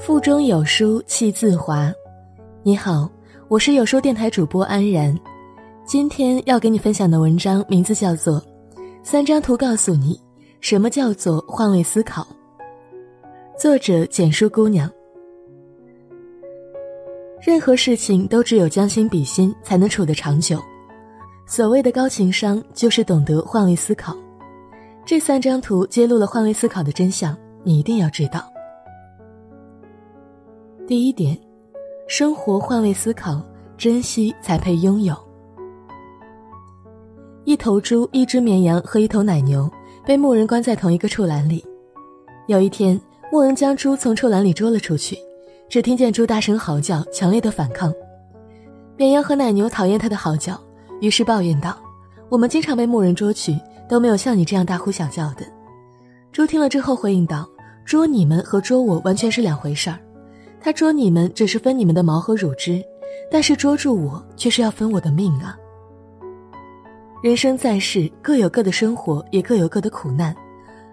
腹中有书气自华。你好，我是有书电台主播安然。今天要给你分享的文章名字叫做《三张图告诉你什么叫做换位思考》。作者简书姑娘。任何事情都只有将心比心才能处得长久。所谓的高情商，就是懂得换位思考。这三张图揭露了换位思考的真相，你一定要知道。第一点，生活换位思考，珍惜才配拥有。一头猪、一只绵羊和一头奶牛被牧人关在同一个畜栏里。有一天，牧人将猪从畜栏里捉了出去，只听见猪大声嚎叫，强烈的反抗。绵羊和奶牛讨厌他的嚎叫，于是抱怨道：“我们经常被牧人捉去，都没有像你这样大呼小叫的。”猪听了之后回应道：“捉你们和捉我完全是两回事儿。”他捉你们只是分你们的毛和乳汁，但是捉住我却是要分我的命啊！人生在世，各有各的生活，也各有各的苦难，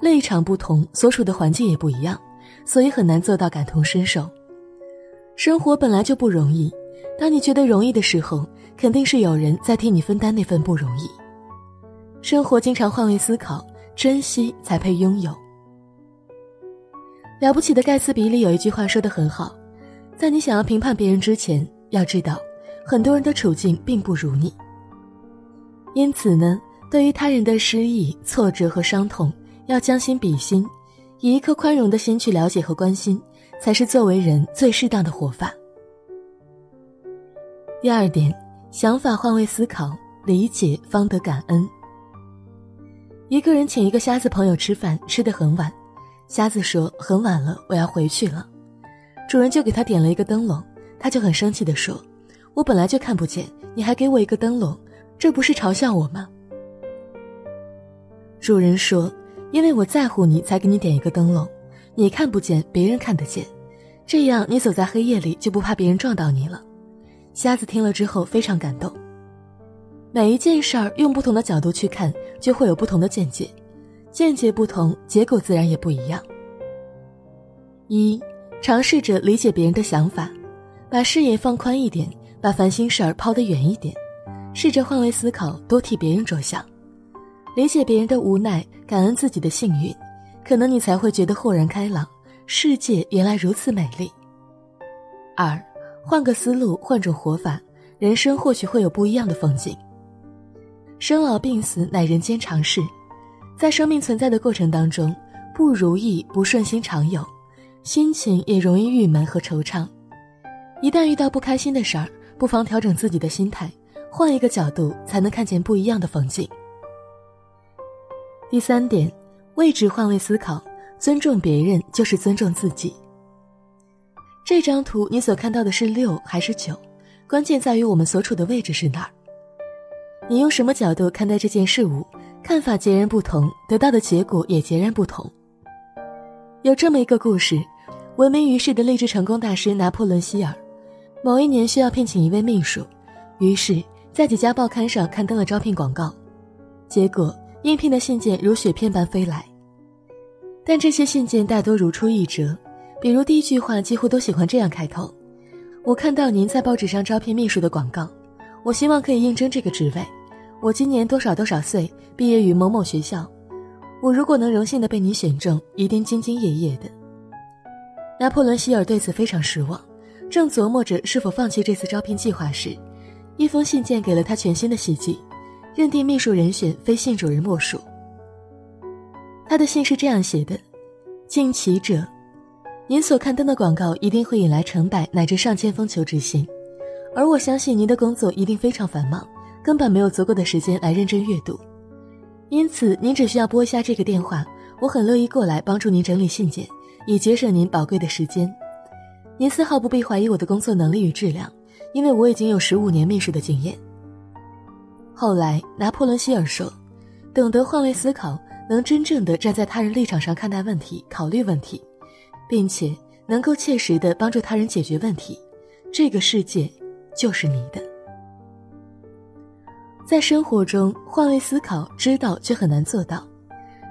立场不同，所处的环境也不一样，所以很难做到感同身受。生活本来就不容易，当你觉得容易的时候，肯定是有人在替你分担那份不容易。生活经常换位思考，珍惜才配拥有。了不起的盖茨比里有一句话说的很好，在你想要评判别人之前，要知道很多人的处境并不如你。因此呢，对于他人的失意、挫折和伤痛，要将心比心，以一颗宽容的心去了解和关心，才是作为人最适当的活法。第二点，想法换位思考，理解方得感恩。一个人请一个瞎子朋友吃饭，吃得很晚。瞎子说：“很晚了，我要回去了。”主人就给他点了一个灯笼，他就很生气地说：“我本来就看不见，你还给我一个灯笼，这不是嘲笑我吗？”主人说：“因为我在乎你，才给你点一个灯笼，你看不见，别人看得见，这样你走在黑夜里就不怕别人撞到你了。”瞎子听了之后非常感动。每一件事儿用不同的角度去看，就会有不同的见解。见解不同，结果自然也不一样。一，尝试着理解别人的想法，把视野放宽一点，把烦心事儿抛得远一点，试着换位思考，多替别人着想，理解别人的无奈，感恩自己的幸运，可能你才会觉得豁然开朗，世界原来如此美丽。二，换个思路，换种活法，人生或许会有不一样的风景。生老病死乃人间常事。在生命存在的过程当中，不如意、不顺心常有，心情也容易郁闷和惆怅。一旦遇到不开心的事儿，不妨调整自己的心态，换一个角度，才能看见不一样的风景。第三点，位置换位思考，尊重别人就是尊重自己。这张图你所看到的是六还是九？关键在于我们所处的位置是哪儿。你用什么角度看待这件事物？看法截然不同，得到的结果也截然不同。有这么一个故事：闻名于世的励志成功大师拿破仑·希尔，某一年需要聘请一位秘书，于是，在几家报刊上刊登了招聘广告。结果，应聘的信件如雪片般飞来，但这些信件大多如出一辙。比如第一句话几乎都喜欢这样开头：“我看到您在报纸上招聘秘书的广告，我希望可以应征这个职位。”我今年多少多少岁，毕业于某某学校。我如果能荣幸的被你选中，一定兢兢业业的。拿破仑希尔对此非常失望，正琢磨着是否放弃这次招聘计划时，一封信件给了他全新的希冀，认定秘书人选非信主人莫属。他的信是这样写的：“敬启者，您所刊登的广告一定会引来成百乃至上千封求职信，而我相信您的工作一定非常繁忙。”根本没有足够的时间来认真阅读，因此您只需要拨一下这个电话，我很乐意过来帮助您整理信件，以节省您宝贵的时间。您丝毫不必怀疑我的工作能力与质量，因为我已经有十五年秘书的经验。后来，拿破仑希尔说：“懂得换位思考，能真正的站在他人立场上看待问题、考虑问题，并且能够切实的帮助他人解决问题，这个世界就是你的。”在生活中换位思考，知道却很难做到，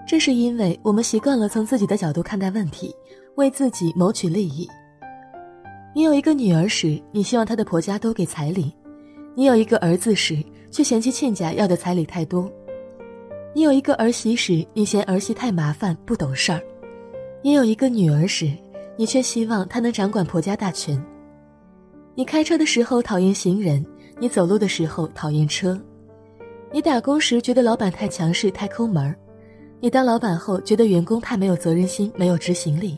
这是因为我们习惯了从自己的角度看待问题，为自己谋取利益。你有一个女儿时，你希望她的婆家多给彩礼；你有一个儿子时，却嫌弃亲家要的彩礼太多；你有一个儿媳时，你嫌儿媳太麻烦不懂事儿；你有一个女儿时，你却希望她能掌管婆家大权。你开车的时候讨厌行人，你走路的时候讨厌车；你打工时觉得老板太强势太抠门儿，你当老板后觉得员工太没有责任心没有执行力。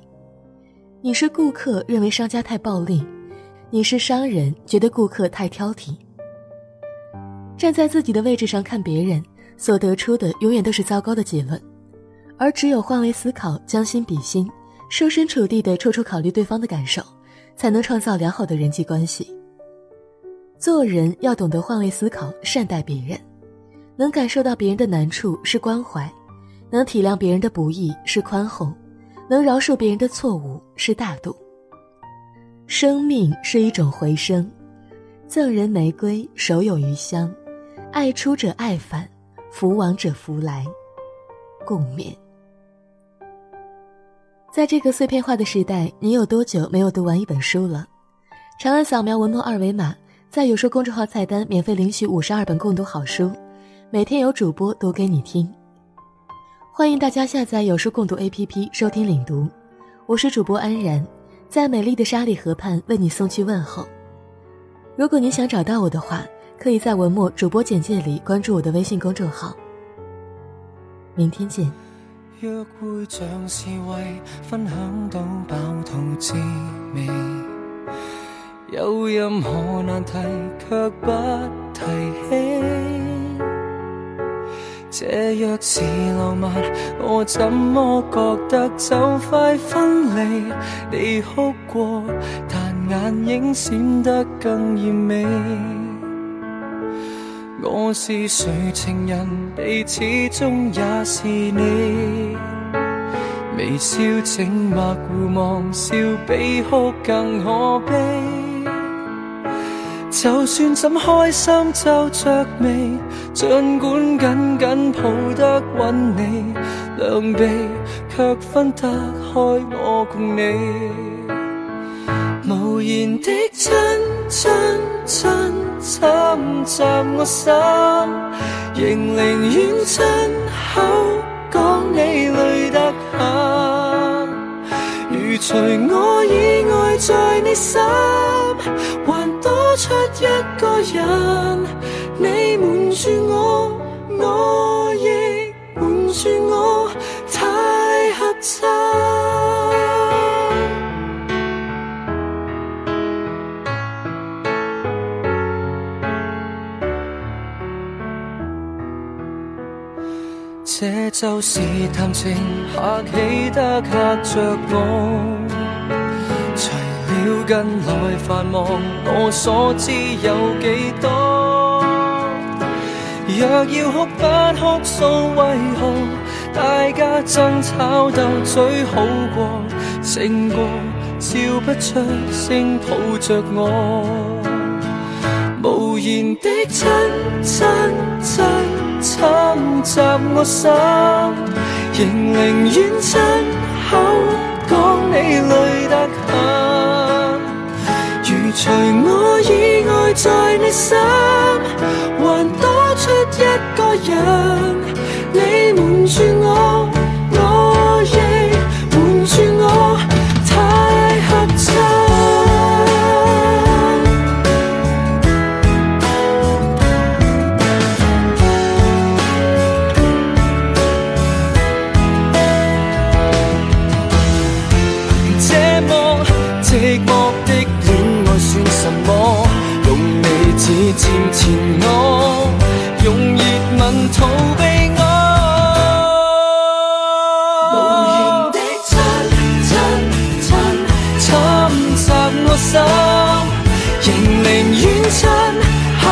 你是顾客，认为商家太暴力；你是商人，觉得顾客太挑剔。站在自己的位置上看别人，所得出的永远都是糟糕的结论，而只有换位思考，将心比心，设身处地的处处考虑对方的感受，才能创造良好的人际关系。做人要懂得换位思考，善待别人，能感受到别人的难处是关怀，能体谅别人的不易是宽宏。能饶恕别人的错误是大度。生命是一种回声，赠人玫瑰，手有余香。爱出者爱返，福往者福来，共勉。在这个碎片化的时代，你有多久没有读完一本书了？长按扫描文末二维码，在有书公众号菜单免费领取五十二本共读好书，每天有主播读给你听。欢迎大家下载有书共读 APP 收听领读，我是主播安然，在美丽的沙里河畔为你送去问候。如果你想找到我的话，可以在文末主播简介里关注我的微信公众号。明天见。约会像是为分享到饱肚滋味，有任何难题却不提起。这若是浪漫，我怎么觉得就快分离？你哭过，但眼影闪得更艳美。我是谁情人，你始终也是你。微笑静默互望，笑比哭更可悲。就算怎开心皱着眉，尽管紧紧抱得稳你，两臂却分得开我共你。无言的亲亲亲侵袭我心，仍宁愿亲口讲你除我以外在你心还多。出一个人，你瞒住我，我亦瞒住我，太合衬。这就是谈情客气得吓着我。除了近来繁忙，我所知有几多？若要哭不哭诉，为何大家争吵斗嘴好过？胜过笑不出声抱着我，然的亲亲亲侵袭我心，仍宁愿亲口逃避我，无言的亲亲亲侵袭我心，仍宁愿亲口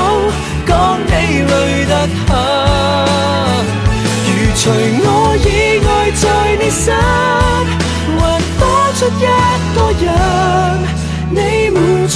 讲你累得很。如除我以外在你心，还多出一个人，你瞒住。